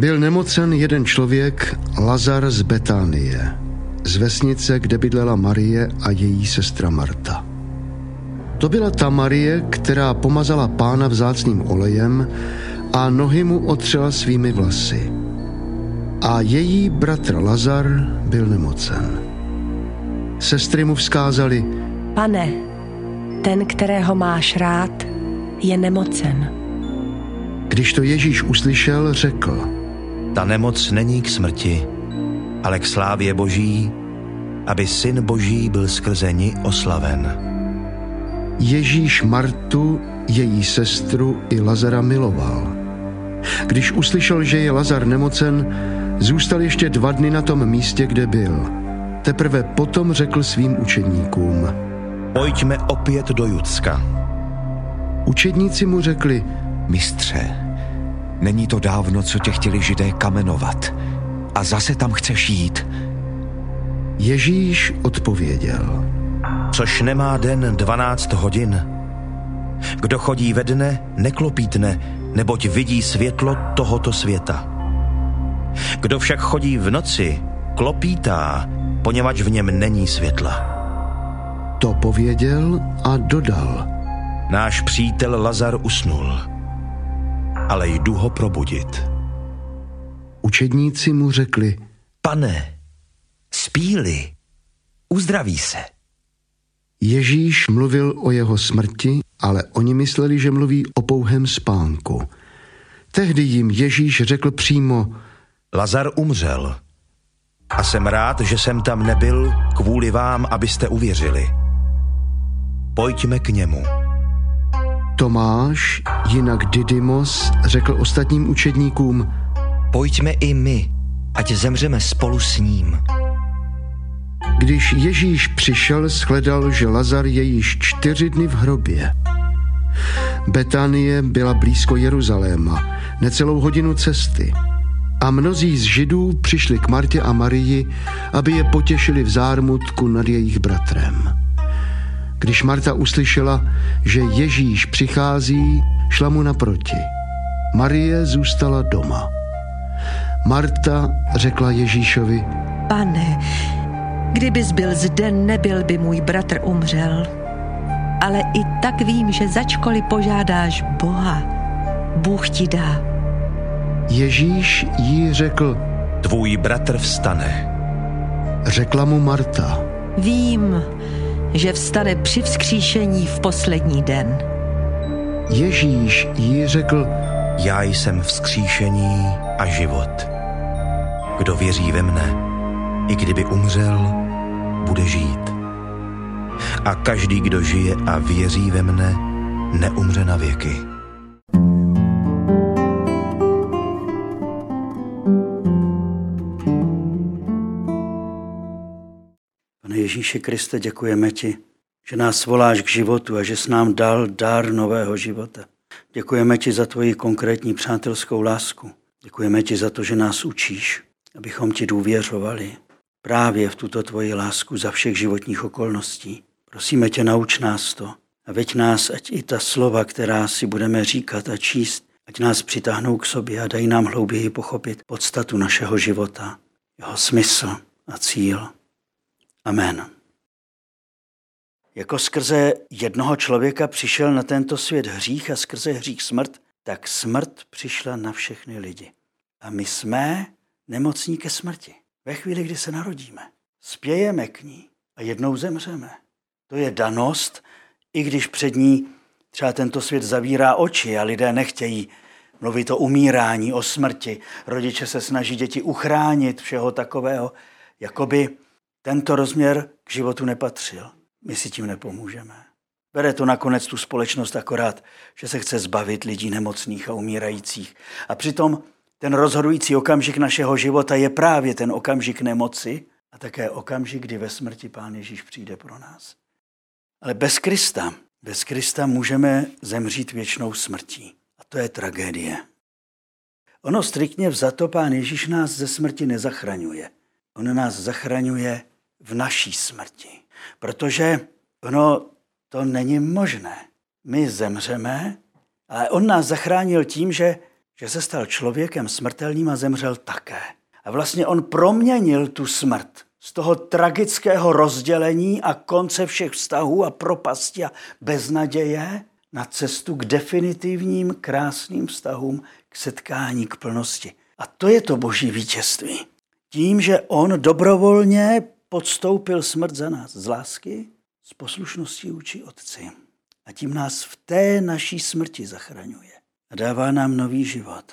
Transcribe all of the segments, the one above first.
Byl nemocen jeden člověk, Lazar z Betánie, z vesnice, kde bydlela Marie a její sestra Marta. To byla ta Marie, která pomazala pána vzácným olejem a nohy mu otřela svými vlasy. A její bratr Lazar byl nemocen. Sestry mu vzkázali, Pane, ten, kterého máš rád, je nemocen. Když to Ježíš uslyšel, řekl, Ta nemoc není k smrti, ale k slávě Boží, aby Syn Boží byl skrze ní oslaven. Ježíš Martu, její sestru i Lazara miloval. Když uslyšel, že je Lazar nemocen, zůstal ještě dva dny na tom místě, kde byl. Teprve potom řekl svým učedníkům. Pojďme opět do Judska. Učedníci mu řekli, Mistře, není to dávno, co tě chtěli židé kamenovat. A zase tam chceš jít. Ježíš odpověděl. Což nemá den 12 hodin. Kdo chodí ve dne, neklopítne, neboť vidí světlo tohoto světa. Kdo však chodí v noci, klopítá, poněvadž v něm není světla. To pověděl a dodal. Náš přítel Lazar usnul, ale jdu ho probudit. Učedníci mu řekli, Pane, spíli, uzdraví se. Ježíš mluvil o jeho smrti, ale oni mysleli, že mluví o pouhém spánku. Tehdy jim Ježíš řekl přímo, Lazar umřel. A jsem rád, že jsem tam nebyl kvůli vám, abyste uvěřili. Pojďme k němu. Tomáš, jinak Didymos, řekl ostatním učedníkům, Pojďme i my, ať zemřeme spolu s ním. Když Ježíš přišel, shledal, že Lazar je již čtyři dny v hrobě. Betánie byla blízko Jeruzaléma, necelou hodinu cesty. A mnozí z Židů přišli k Martě a Marii, aby je potěšili v zármutku nad jejich bratrem. Když Marta uslyšela, že Ježíš přichází, šla mu naproti. Marie zůstala doma. Marta řekla Ježíšovi, Pane, kdybys byl zde, nebyl by můj bratr umřel. Ale i tak vím, že začkoliv požádáš Boha, Bůh ti dá. Ježíš jí řekl, Tvůj bratr vstane. řekla mu Marta, Vím, že vstane při vzkříšení v poslední den. Ježíš jí řekl, Já jsem vzkříšení a život. Kdo věří ve mne, i kdyby umřel, bude žít. A každý, kdo žije a věří ve mne, neumře na věky. Pane Ježíši Kriste, děkujeme ti, že nás voláš k životu a že jsi nám dal dar nového života. Děkujeme ti za tvoji konkrétní přátelskou lásku. Děkujeme ti za to, že nás učíš, abychom ti důvěřovali právě v tuto tvoji lásku za všech životních okolností. Prosíme tě, nauč nás to a veď nás, ať i ta slova, která si budeme říkat a číst, ať nás přitáhnou k sobě a dají nám hlouběji pochopit podstatu našeho života, jeho smysl a cíl. Amen. Jako skrze jednoho člověka přišel na tento svět hřích a skrze hřích smrt, tak smrt přišla na všechny lidi. A my jsme nemocní ke smrti. Ve chvíli, kdy se narodíme, spějeme k ní a jednou zemřeme. To je danost, i když před ní třeba tento svět zavírá oči a lidé nechtějí mluvit o umírání, o smrti. Rodiče se snaží děti uchránit všeho takového, jakoby tento rozměr k životu nepatřil. My si tím nepomůžeme. Bere to nakonec tu společnost akorát, že se chce zbavit lidí nemocných a umírajících. A přitom ten rozhodující okamžik našeho života je právě ten okamžik nemoci a také okamžik, kdy ve smrti Pán Ježíš přijde pro nás. Ale bez Krista, bez Krista můžeme zemřít věčnou smrtí. A to je tragédie. Ono striktně vzato Pán Ježíš nás ze smrti nezachraňuje. On nás zachraňuje v naší smrti. Protože ono to není možné. My zemřeme, ale on nás zachránil tím, že, že se stal člověkem smrtelným a zemřel také. A vlastně on proměnil tu smrt z toho tragického rozdělení a konce všech vztahů a propasti a beznaděje na cestu k definitivním krásným vztahům, k setkání, k plnosti. A to je to boží vítězství. Tím, že on dobrovolně podstoupil smrt za nás z lásky, z poslušností vůči Otci. A tím nás v té naší smrti zachraňuje a dává nám nový život.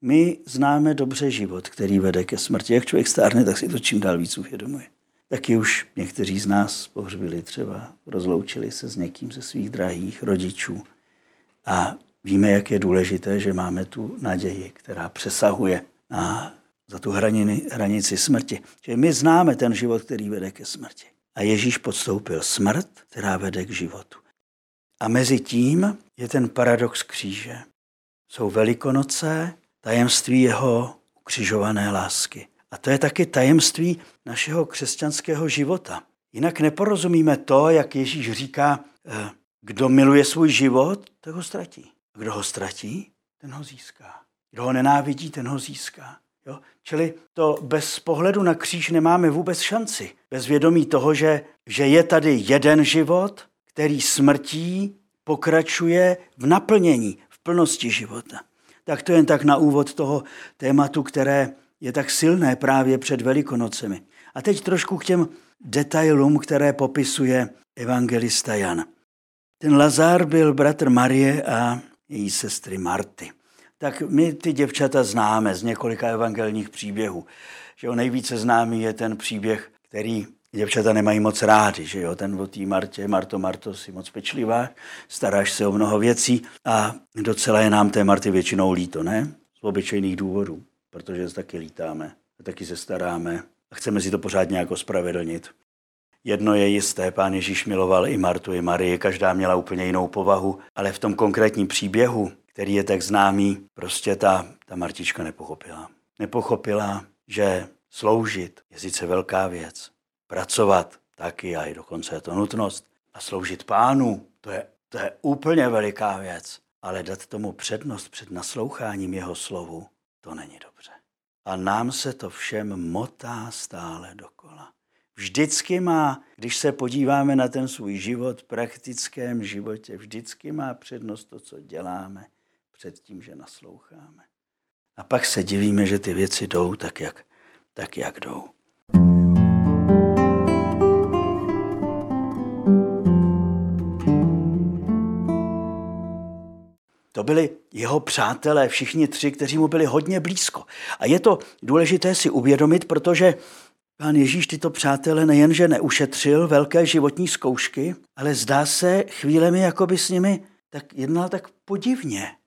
My známe dobře život, který vede ke smrti. Jak člověk stárne, tak si to čím dál víc uvědomuje. Taky už někteří z nás pohřbili třeba, rozloučili se s někým ze svých drahých rodičů. A víme, jak je důležité, že máme tu naději, která přesahuje na, za tu hraniny, hranici smrti. Že my známe ten život, který vede ke smrti. A Ježíš podstoupil smrt, která vede k životu. A mezi tím je ten paradox kříže. Jsou velikonoce, tajemství jeho ukřižované lásky. A to je taky tajemství našeho křesťanského života. Jinak neporozumíme to, jak Ježíš říká, eh, kdo miluje svůj život, tak ho ztratí. Kdo ho ztratí, ten ho získá. Kdo ho nenávidí, ten ho získá. Jo? Čili to bez pohledu na kříž nemáme vůbec šanci. Bez vědomí toho, že, že je tady jeden život, který smrtí pokračuje v naplnění, v plnosti života. Tak to jen tak na úvod toho tématu, které je tak silné právě před Velikonocemi. A teď trošku k těm detailům, které popisuje evangelista Jan. Ten Lazar byl bratr Marie a její sestry Marty. Tak my ty děvčata známe z několika evangelních příběhů. Že o nejvíce známý je ten příběh, který děvčata nemají moc rádi, že jo, ten o té Martě, Marto, Marto, si moc pečlivá, staráš se o mnoho věcí a docela je nám té Marty většinou líto, ne? Z obyčejných důvodů, protože se taky lítáme a taky se staráme a chceme si to pořád nějak ospravedlnit. Jedno je jisté, pán Ježíš miloval i Martu, i Marii, každá měla úplně jinou povahu, ale v tom konkrétním příběhu, který je tak známý, prostě ta, ta Martička nepochopila. Nepochopila, že sloužit je sice velká věc, pracovat taky a i dokonce je to nutnost a sloužit pánu, to je, to je úplně veliká věc, ale dát tomu přednost před nasloucháním jeho slovu, to není dobře. A nám se to všem motá stále dokola. Vždycky má, když se podíváme na ten svůj život, praktickém životě, vždycky má přednost to, co děláme, před tím, že nasloucháme. A pak se divíme, že ty věci jdou tak, jak, tak, jak jdou. To byli jeho přátelé, všichni tři, kteří mu byli hodně blízko. A je to důležité si uvědomit, protože pán Ježíš tyto přátelé nejenže neušetřil velké životní zkoušky, ale zdá se chvílemi, jako by s nimi tak jednal tak podivně.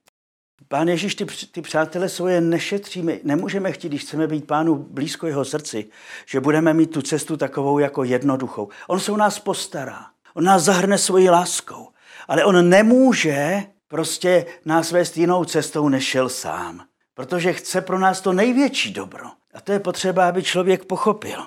Pán Ježíš ty, ty přátelé svoje nešetří. My nemůžeme chtít, když chceme být pánu blízko jeho srdci, že budeme mít tu cestu takovou jako jednoduchou. On se o nás postará. On nás zahrne svojí láskou. Ale on nemůže prostě nás vést jinou cestou, než šel sám. Protože chce pro nás to největší dobro. A to je potřeba, aby člověk pochopil.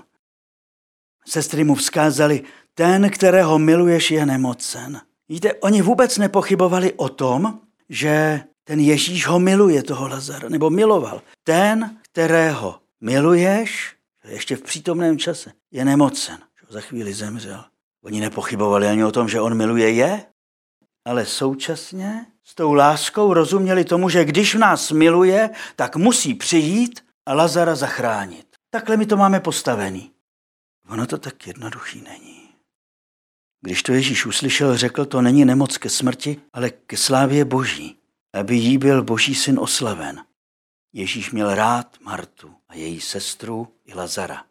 Sestry mu vzkázali, ten, kterého miluješ, je nemocen. Víte, oni vůbec nepochybovali o tom, že ten Ježíš ho miluje, toho Lazara, nebo miloval. Ten, kterého miluješ, ještě v přítomném čase, je nemocen. Za chvíli zemřel. Oni nepochybovali ani o tom, že on miluje je, ale současně s tou láskou rozuměli tomu, že když nás miluje, tak musí přijít a Lazara zachránit. Takhle my to máme postavený. Ono to tak jednoduchý není. Když to Ježíš uslyšel, řekl, to není nemoc ke smrti, ale ke slávě boží, aby jí byl boží syn oslaven. Ježíš měl rád Martu a její sestru i Lazara.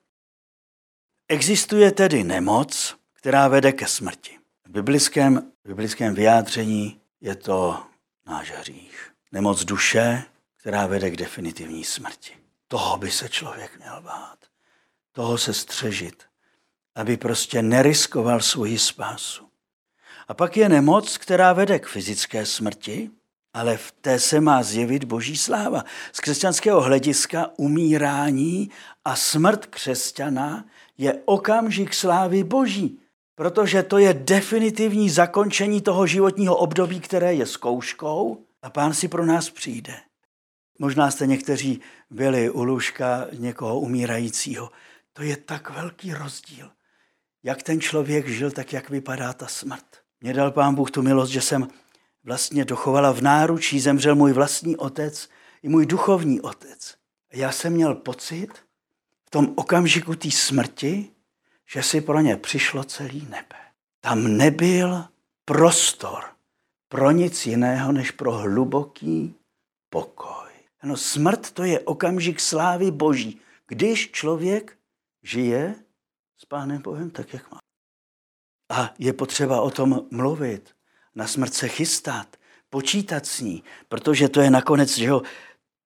Existuje tedy nemoc, která vede ke smrti. V biblickém, v biblickém vyjádření je to náš hřích. Nemoc duše, která vede k definitivní smrti. Toho by se člověk měl bát. Toho se střežit, aby prostě neriskoval svoji spásu. A pak je nemoc, která vede k fyzické smrti, ale v té se má zjevit boží sláva. Z křesťanského hlediska umírání a smrt křesťana je okamžik slávy boží. Protože to je definitivní zakončení toho životního období, které je zkouškou a pán si pro nás přijde. Možná jste někteří byli u lůžka někoho umírajícího. To je tak velký rozdíl. Jak ten člověk žil, tak jak vypadá ta smrt. Mě dal pán Bůh tu milost, že jsem vlastně dochovala v náručí, zemřel můj vlastní otec i můj duchovní otec. Já jsem měl pocit v tom okamžiku té smrti, že si pro ně přišlo celý nebe. Tam nebyl prostor pro nic jiného, než pro hluboký pokoj. No, smrt to je okamžik slávy Boží, když člověk žije s Pánem Bohem tak, jak má. A je potřeba o tom mluvit, na smrt se chystat, počítat s ní, protože to je nakonec že jo,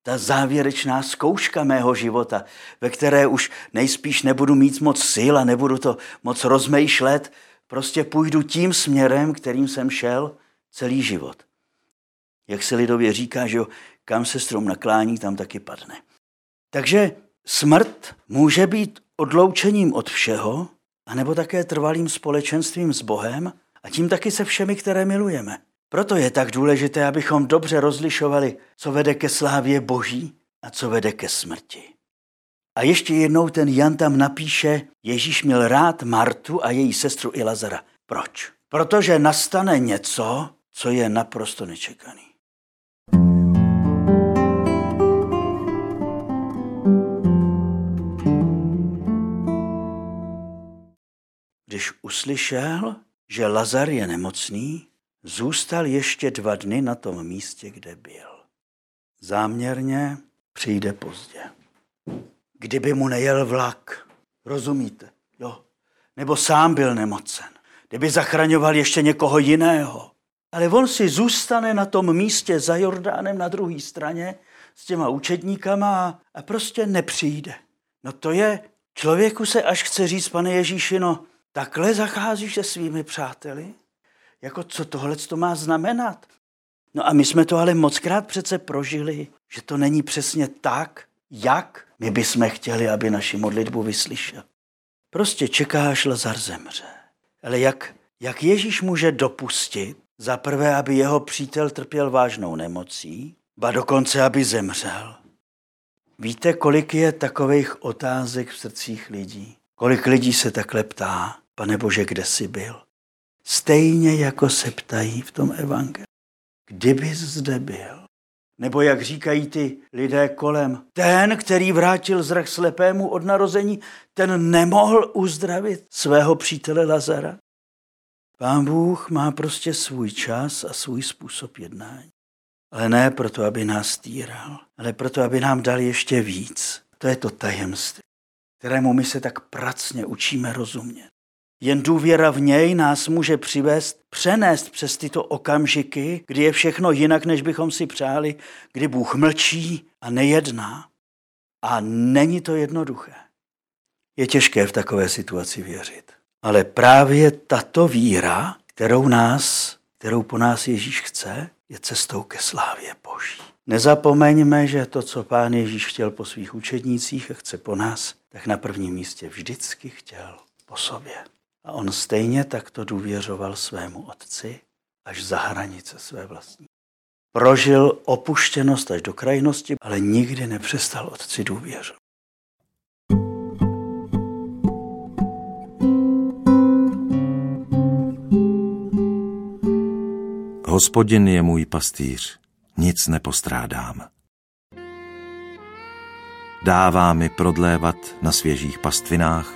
ta závěrečná zkouška mého života, ve které už nejspíš nebudu mít moc sil a nebudu to moc rozmýšlet, prostě půjdu tím směrem, kterým jsem šel celý život. Jak se lidově říká, že jo, kam se strom naklání, tam taky padne. Takže smrt může být odloučením od všeho, anebo také trvalým společenstvím s Bohem a tím taky se všemi, které milujeme. Proto je tak důležité, abychom dobře rozlišovali, co vede ke slávě Boží a co vede ke smrti. A ještě jednou ten Jan tam napíše, Ježíš měl rád Martu a její sestru i Lazara. Proč? Protože nastane něco, co je naprosto nečekaný. Když uslyšel, že Lazar je nemocný, zůstal ještě dva dny na tom místě, kde byl. Záměrně přijde pozdě. Kdyby mu nejel vlak, rozumíte, jo? Nebo sám byl nemocen, kdyby zachraňoval ještě někoho jiného. Ale on si zůstane na tom místě za Jordánem na druhé straně s těma učedníkama a prostě nepřijde. No to je, člověku se až chce říct, pane Ježíši, no takhle zacházíš se svými přáteli? Jako co tohle to má znamenat? No a my jsme to ale mockrát přece prožili, že to není přesně tak, jak my bychom chtěli, aby naši modlitbu vyslyšel. Prostě čekáš, Lazar zemře. Ale jak, jak Ježíš může dopustit, za prvé, aby jeho přítel trpěl vážnou nemocí, ba dokonce, aby zemřel. Víte, kolik je takových otázek v srdcích lidí? Kolik lidí se takhle ptá, pane Bože, kde jsi byl? Stejně jako se ptají v tom evangeliu. Kdybys zde byl? Nebo jak říkají ty lidé kolem, ten, který vrátil zrak slepému od narození, ten nemohl uzdravit svého přítele Lazara. Pán Bůh má prostě svůj čas a svůj způsob jednání. Ale ne proto, aby nás týral, ale proto, aby nám dal ještě víc. To je to tajemství, kterému my se tak pracně učíme rozumět. Jen důvěra v něj nás může přivést, přenést přes tyto okamžiky, kdy je všechno jinak, než bychom si přáli, kdy Bůh mlčí a nejedná. A není to jednoduché. Je těžké v takové situaci věřit. Ale právě tato víra, kterou nás, kterou po nás Ježíš chce, je cestou ke slávě Boží. Nezapomeňme, že to, co pán Ježíš chtěl po svých učednících a chce po nás, tak na prvním místě vždycky chtěl po sobě. A on stejně takto důvěřoval svému otci až za hranice své vlastní. Prožil opuštěnost až do krajnosti, ale nikdy nepřestal otci důvěřovat. Hospodin je můj pastýř, nic nepostrádám. Dává mi prodlévat na svěžích pastvinách,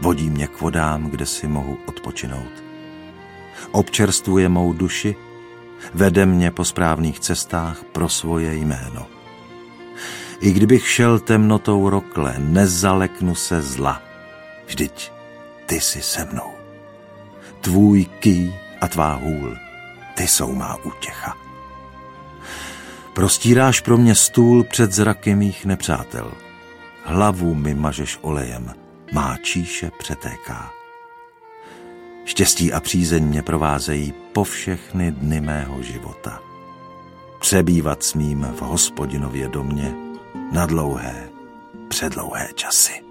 vodí mě k vodám, kde si mohu odpočinout. Občerstvuje mou duši, vede mě po správných cestách pro svoje jméno. I kdybych šel temnotou rokle, nezaleknu se zla. Vždyť ty jsi se mnou. Tvůj ký a tvá hůl, ty jsou má útěcha. Prostíráš pro mě stůl před zraky mých nepřátel. Hlavu mi mažeš olejem má číše přetéká. Štěstí a přízeň mě provázejí po všechny dny mého života. Přebývat smím v hospodinově domě na dlouhé, předlouhé časy.